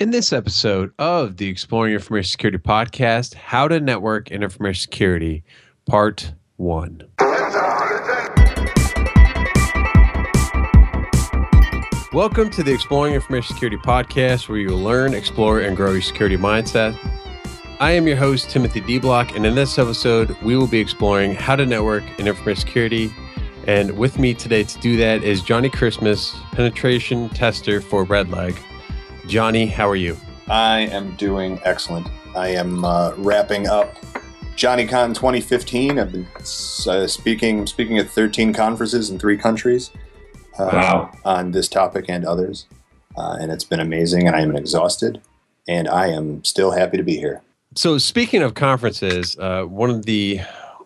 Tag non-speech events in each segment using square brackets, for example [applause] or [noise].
In this episode of the Exploring Information Security podcast, How to Network in Information Security, Part 1. Welcome to the Exploring Information Security podcast, where you learn, explore, and grow your security mindset. I am your host, Timothy De Block, and in this episode, we will be exploring how to network in information security. And with me today to do that is Johnny Christmas, penetration tester for Redleg. Johnny, how are you? I am doing excellent. I am uh, wrapping up JohnnyCon 2015. I've been uh, speaking speaking at 13 conferences in three countries uh, Wow. on this topic and others, uh, and it's been amazing. And I am exhausted, and I am still happy to be here. So speaking of conferences, uh, one of the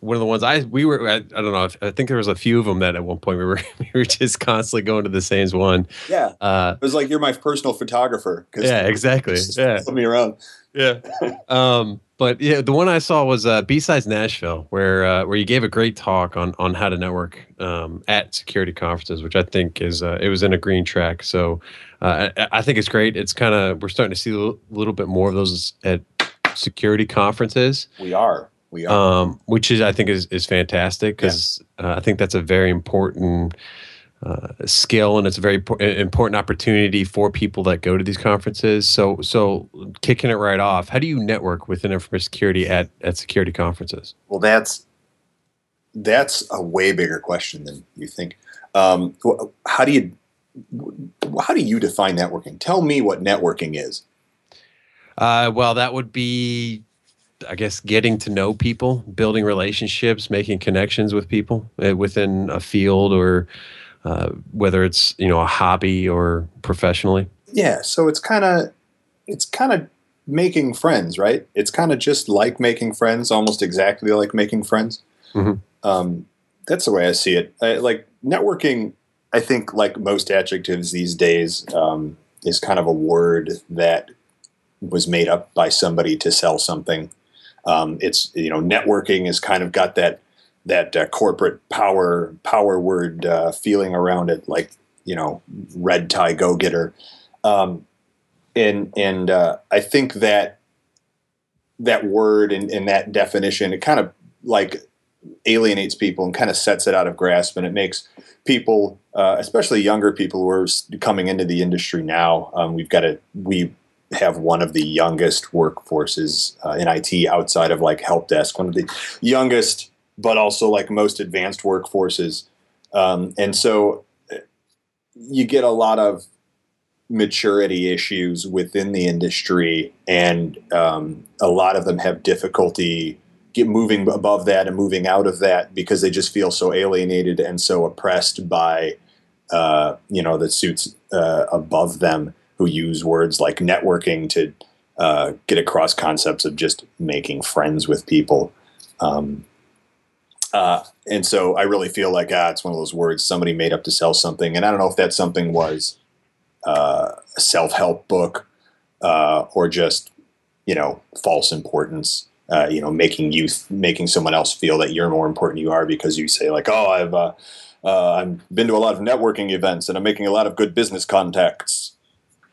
one of the ones I we were I, I don't know if, I think there was a few of them that at one point we were [laughs] we were just constantly going to the same one. Yeah, Uh, it was like you're my personal photographer. yeah, exactly. Yeah, follow me around. yeah. [laughs] Um, but yeah, the one I saw was uh, BSides Nashville, where uh, where you gave a great talk on on how to network um, at security conferences, which I think is uh, it was in a green track. So uh, I, I think it's great. It's kind of we're starting to see a little, little bit more of those at security conferences. We are. We are. um, which is I think is is fantastic because uh, I think that's a very important uh, skill and it's a very po- important opportunity for people that go to these conferences. So so kicking it right off, how do you network within information security at at security conferences? Well, that's that's a way bigger question than you think. Um, how do you how do you define networking? Tell me what networking is. Uh, well, that would be. I guess getting to know people, building relationships, making connections with people uh, within a field, or uh, whether it's you know a hobby or professionally. Yeah, so it's kind of it's kind of making friends, right? It's kind of just like making friends, almost exactly like making friends. Mhm. Um, that's the way I see it. I, like networking, I think, like most adjectives these days, um, is kind of a word that was made up by somebody to sell something. Um, it's you know, networking has kind of got that that uh, corporate power power word uh, feeling around it, like you know, red tie go getter. Um, and and uh, I think that that word and, and that definition it kind of like alienates people and kind of sets it out of grasp, and it makes people, uh, especially younger people who are coming into the industry now. Um, we've got a we have one of the youngest workforces uh, in IT outside of like help desk, one of the youngest, but also like most advanced workforces, um, and so uh, you get a lot of maturity issues within the industry, and um, a lot of them have difficulty get moving above that and moving out of that because they just feel so alienated and so oppressed by uh, you know the suits uh, above them who use words like networking to uh, get across concepts of just making friends with people. Um, uh, and so I really feel like ah, it's one of those words somebody made up to sell something, and I don't know if that something was uh, a self-help book uh, or just you know false importance uh, you know making you making someone else feel that you're more important than you are because you say like oh i've uh, i've been to a lot of networking events and i'm making a lot of good business contacts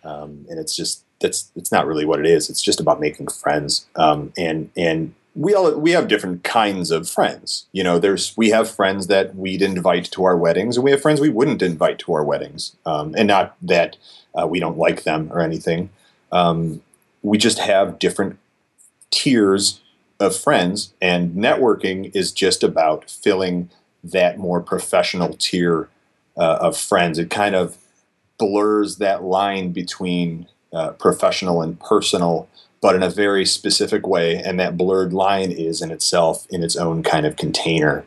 um, and it's just that's it's not really what it is. It's just about making friends. Um, and and we all we have different kinds of friends. You know there's we have friends that we'd invite to our weddings and we have friends we wouldn't invite to our weddings. Um, and not that uh, we don't like them or anything. Um, we just have different tiers of friends and networking is just about filling that more professional tier uh, of friends. It kind of blurs that line between uh, professional and personal but in a very specific way and that blurred line is in itself in its own kind of container.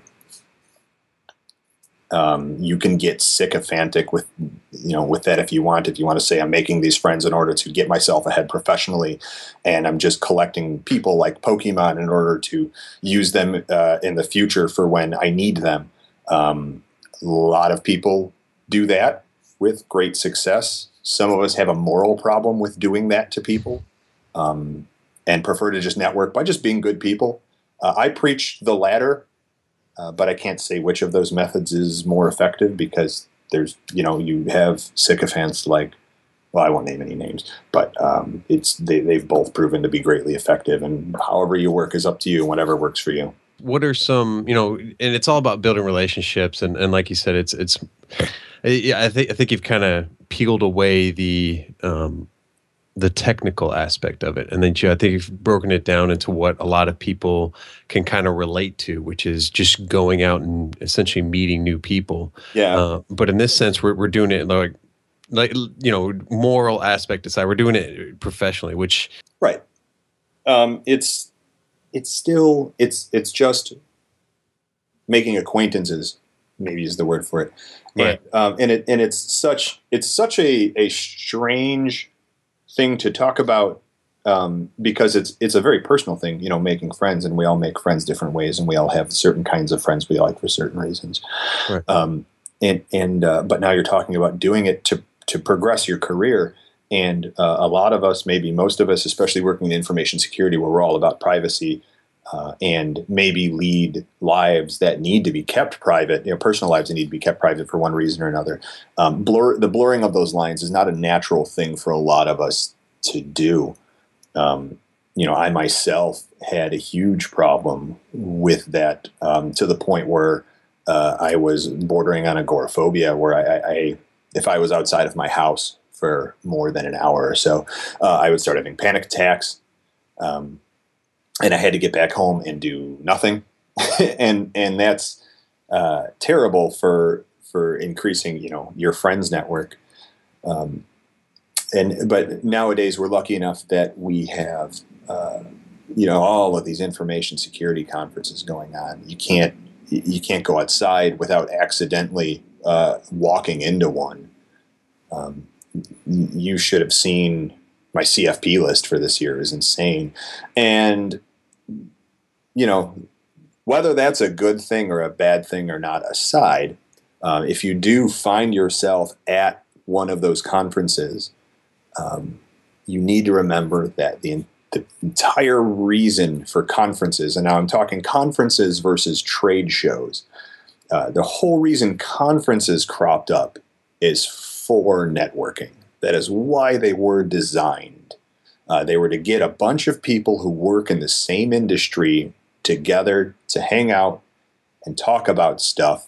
Um, you can get sycophantic with you know with that if you want. If you want to say i'm making these friends in order to get myself ahead professionally and i'm just collecting people like pokemon in order to use them uh, in the future for when i need them um, a lot of people do that with great success some of us have a moral problem with doing that to people um, and prefer to just network by just being good people uh, i preach the latter uh, but I can't say which of those methods is more effective because there's, you know, you have sycophants like well, I won't name any names, but um, it's they, they've both proven to be greatly effective. And however you work is up to you, whatever works for you. What are some, you know, and it's all about building relationships, and and like you said, it's it's, yeah, I think I think you've kind of peeled away the um, the technical aspect of it, and then you, I think you've broken it down into what a lot of people can kind of relate to, which is just going out and essentially meeting new people. Yeah. Uh, but in this sense, we're we're doing it like like you know moral aspect aside we're doing it professionally which right um, it's it's still it's it's just making acquaintances maybe is the word for it Right. and, um, and it and it's such it's such a a strange thing to talk about um, because it's it's a very personal thing you know making friends and we all make friends different ways and we all have certain kinds of friends we like for certain reasons Right. um, and and uh, but now you're talking about doing it to to progress your career and uh, a lot of us maybe most of us especially working in information security where we're all about privacy uh, and maybe lead lives that need to be kept private you know personal lives that need to be kept private for one reason or another. Um, blur the blurring of those lines is not a natural thing for a lot of us to do. Um, you know, I myself had a huge problem with that um, to the point where uh, I was bordering on agoraphobia, where I, I, if I was outside of my house for more than an hour or so, uh, I would start having panic attacks, um, and I had to get back home and do nothing, [laughs] and and that's uh, terrible for for increasing, you know, your friends network. Um, and but nowadays we're lucky enough that we have uh, you know all of these information security conferences going on. You can't you can't go outside without accidentally uh, walking into one. Um, you should have seen my CFP list for this year is insane, and you know whether that's a good thing or a bad thing or not aside. Uh, if you do find yourself at one of those conferences, um, you need to remember that the, the entire reason for conferences, and now I'm talking conferences versus trade shows, uh, the whole reason conferences cropped up is for networking. That is why they were designed. Uh, they were to get a bunch of people who work in the same industry together to hang out and talk about stuff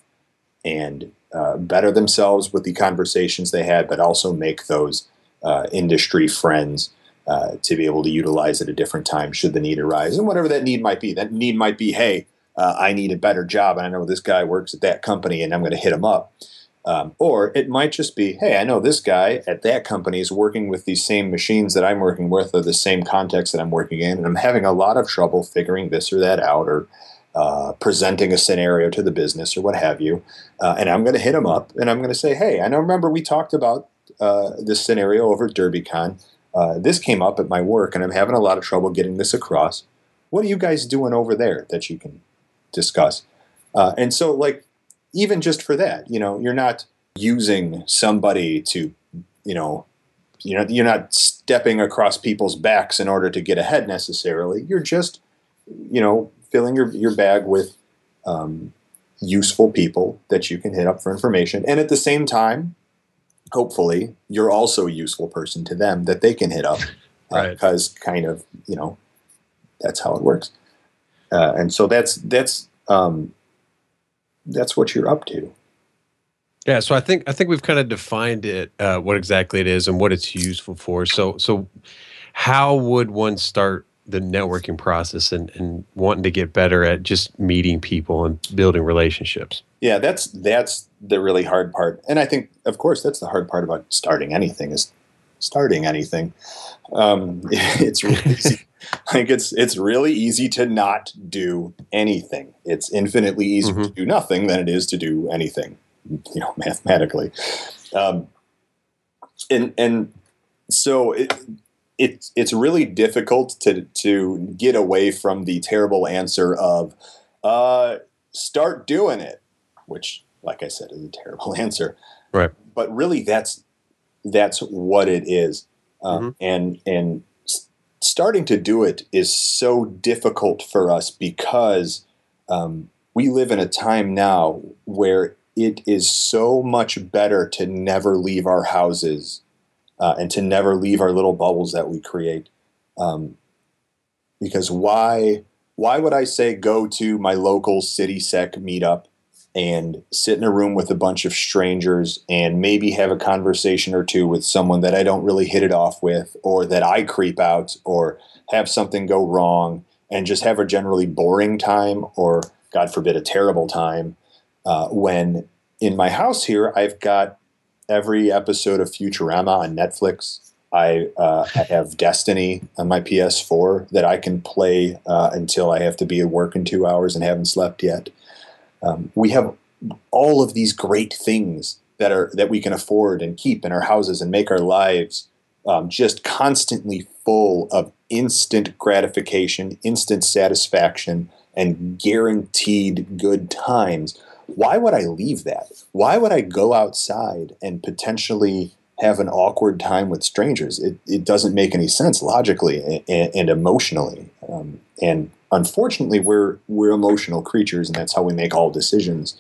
and uh, better themselves with the conversations they had, but also make those uh, industry friends uh, to be able to utilize at a different time should the need arise, and whatever that need might be. That need might be, hey, uh, I need a better job, and I know this guy works at that company, and I'm going to hit him up. Um, or it might just be, hey, I know this guy at that company is working with these same machines that I'm working with, or the same context that I'm working in, and I'm having a lot of trouble figuring this or that out, or uh, presenting a scenario to the business, or what have you. Uh, and I'm going to hit him up, and I'm going to say, hey, I know. Remember we talked about uh, this scenario over at DerbyCon. Uh, this came up at my work, and I'm having a lot of trouble getting this across. What are you guys doing over there that you can discuss? Uh, and so, like, even just for that, you know, you're not using somebody to, you know, you know, you're not stepping across people's backs in order to get ahead necessarily. You're just, you know, filling your your bag with um, useful people that you can hit up for information, and at the same time, hopefully you're also a useful person to them that they can hit up uh, Right. because kind of you know that's how it works uh, and so that's that's um, that's what you're up to Yeah, so I think I think we've kind of defined it, uh, what exactly it is and what it's useful for. So so how would one start the networking process and, and wanting to get better at just meeting people and building relationships? yeah that's that's the really hard part and i think of course that's the hard part about starting anything is starting anything um, [laughs] it's really easy. [laughs] like it's it's really easy to not do anything it's infinitely easier to Mhm. do nothing than it is to do anything you know [laughs] mathematically um, and and so it, it it's really difficult to to get away from the terrible answer of uh, start doing it which like i said is a terrible answer Right. but really that's that's what it is um, Mhm. and and starting to do it is so difficult for us because um, we live in a time now where it is so much better to never leave our houses uh, and to never leave our little bubbles that we create. Um, because why why would I say go to my local city sec meetup and sit in a room with a bunch of strangers and maybe have a conversation or two with someone that I don't really hit it off with or that I creep out or have something go wrong and just have a generally boring time or God forbid a terrible time uh, when in my house here I've got every episode of Futurama on Netflix. I, uh, I have Destiny on my PS4 that I can play uh, until I have to be at work in two hours and haven't slept yet. Um, we have all of these great things that are that we can afford and keep in our houses and make our lives um, just constantly full of instant gratification, instant satisfaction, and guaranteed good times. Why would I leave that? Why would I go outside and potentially have an awkward time with strangers? It, it doesn't make any sense logically and, and emotionally. Um, and unfortunately, we're we're emotional creatures, and that's how we make all decisions.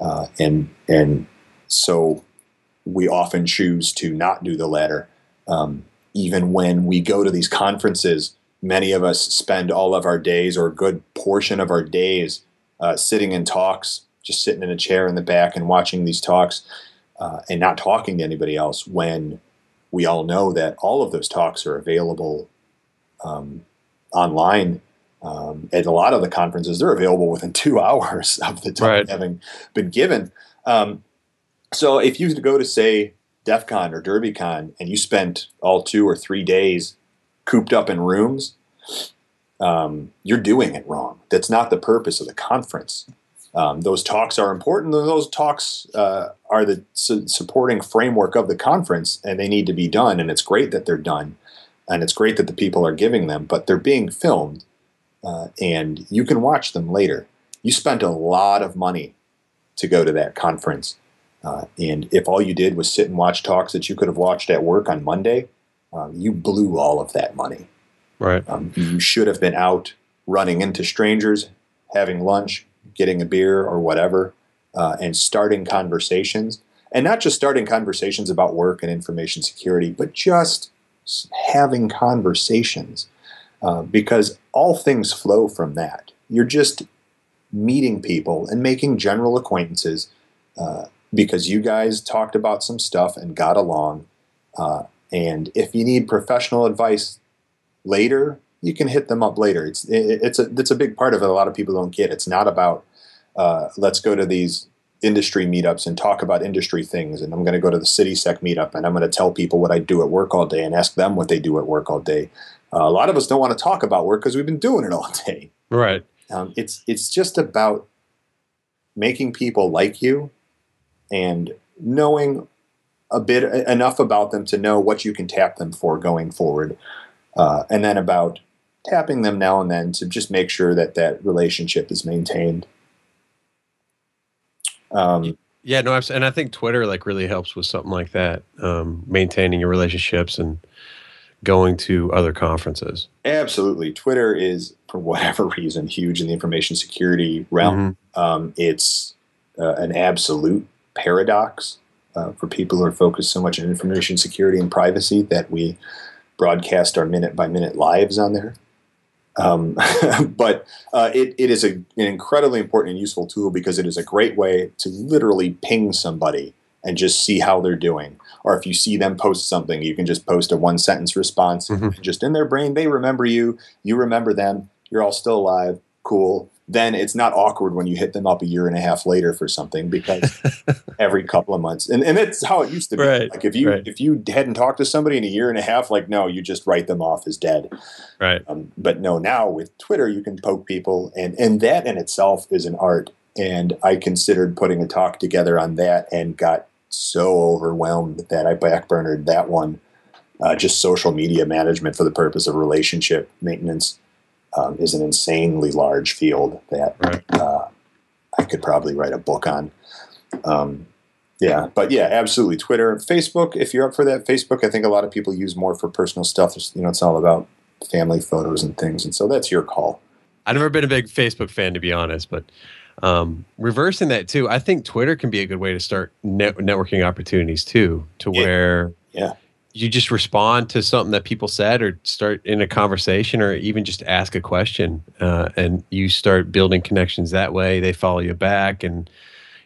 Uh, and and so we often choose to not do the latter. Um, even when we go to these conferences, many of us spend all of our days or a good portion of our days uh, sitting in talks, just sitting in a chair in the back and watching these talks uh, and not talking to anybody else when we all know that all of those talks are available um, online um, at a lot of the conferences, they're available within [laughs] two hours of the time right. having been given. Um, so if you go to say DEF CON or DerbyCon and you spent all two or three days cooped up in rooms, um, you're doing it wrong. That's not the purpose of the conference. Um, those talks are important. Those talks uh, are the su- supporting framework of the conference, and they need to be done. And it's great that they're done, and it's great that the people are giving them, but they're being filmed uh, and you can watch them later. You spent a lot of money to go to that conference. Uh, and if all you did was sit and watch talks that you could have watched at work on Monday, um, you blew all of that money. Right. Um, you should have been out running into strangers, having lunch, getting a beer or whatever, uh, and starting conversations. And not just starting conversations about work and information security, but just having conversations uh, because all things flow from that. You're just meeting people and making general acquaintances uh, because you guys talked about some stuff and got along. Uh, and if you need professional advice later, you can hit them up later. It's it, it's a it's a big part of it. A lot of people don't get. It's not about uh, let's go to these industry meetups and talk about industry things. And I'm going to go to the city sec meetup and I'm going to tell people what I do at work all day and ask them what they do at work all day. Uh, a lot of us don't want to talk about work because we've been doing it all [laughs] day. Right. Um, it's it's just about making people like you and knowing a bit enough about them to know what you can tap them for going forward, uh, and then about tapping them now and then to just make sure that that relationship is maintained. Um, yeah, no, and I think Twitter like really helps with something like that, um, maintaining your relationships and going to other conferences. Absolutely. Twitter is, for whatever [laughs] reason, huge in the information security realm. Mm-hmm. Um, it's uh, an absolute paradox uh, for people who are focused so much on information security and privacy that we broadcast our minute by minute lives on there. Um, [laughs] but uh, it, it is a, an incredibly important and useful tool because it is a great way to literally ping somebody and just see how they're doing. Or if you see them post something, you can just post a one sentence response. Mm-hmm. Just in their brain, they remember you, you remember them, you're all still alive, cool. Then it's not awkward when you hit them up a year and a half later for something because [laughs] every couple of months, and, and it's how it used to be. Right. Like if you right. if you hadn't talked to somebody in a year and a half, like no, you just write them off as dead. Right. Um, but no, now with Twitter, you can poke people, and and that in itself is an art. And I considered putting a talk together on that, and got so overwhelmed that I backburnered that one. Uh, just social media management for the purpose of relationship maintenance um, is an insanely large field that right. uh, I could probably write a book on. Um, yeah, but yeah, absolutely. Twitter, Facebook. If you're up for that, Facebook. I think a lot of people use more for personal stuff. You know, it's all about family photos and things, and so that's your call. I've never been a big Facebook fan, to be honest, but um, reversing that too, I think Twitter can be a good way to start net- networking opportunities too, to yeah. where yeah. You just respond to something that people said or start in a conversation or even just ask a question uh, and you start building connections that way they follow you back and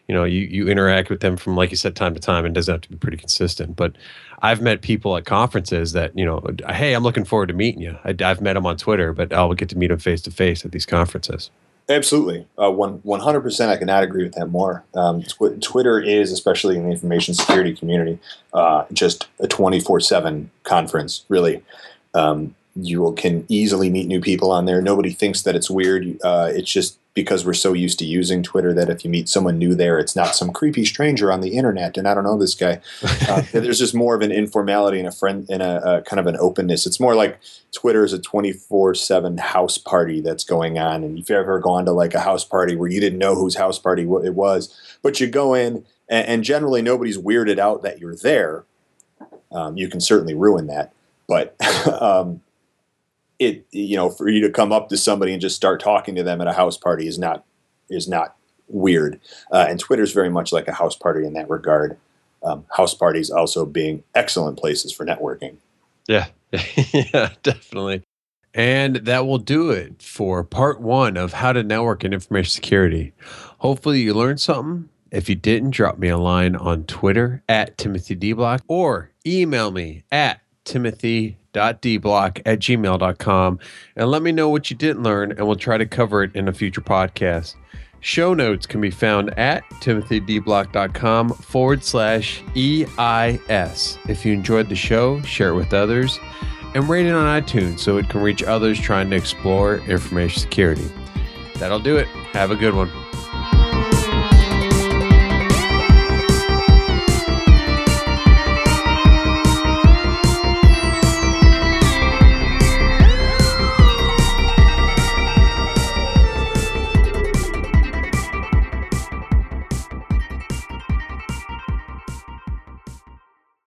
you know you, you interact with them from like you said time to time and doesn't have to be pretty consistent. But i've met people at conferences that you know hey i'm looking forward to meeting you. I, have met them on twitter but i'll get to meet them face to face at these conferences Absolutely, uh, one one hundred percent. I cannot agree with that more. Um, tw- Twitter is, especially in the information security community, uh, just a twenty four seven conference. Really, um, you can easily meet new people on there. Nobody thinks that it's weird. Uh, it's just because we're so used to using Twitter that if you meet someone new there, it's not some creepy stranger on the internet and I don't know this guy. [laughs] Uh, there's just more of an informality and a friend and a, a, kind of an openness. It's more like Twitter is a 24 seven house party that's going on. And if you've ever gone to like a house party where you didn't know whose house party it was, but you go in and, and generally nobody's weirded out that you're there. Um, you can certainly ruin that. But [laughs] um, it you know for you to come up to somebody and just start talking to them at a house party is not is not weird. Uh, and twitter's very much like a house party in that regard. Um, house parties also being excellent places for networking. Yeah. [laughs] Yeah definitely. And that will do it for part one of how to network in information security. Hopefully you learned something. If you didn't drop me a line on twitter at timothy dblock or email me at timothy dblock at gmail.com and let me know what you didn't learn and we'll try to cover it in a future podcast. Show notes can be found at timothydblock.com forward slash EIS. If you enjoyed the show, share it with others and rate it on iTunes so it can reach others trying to explore information security. That'll do it. Have a good one.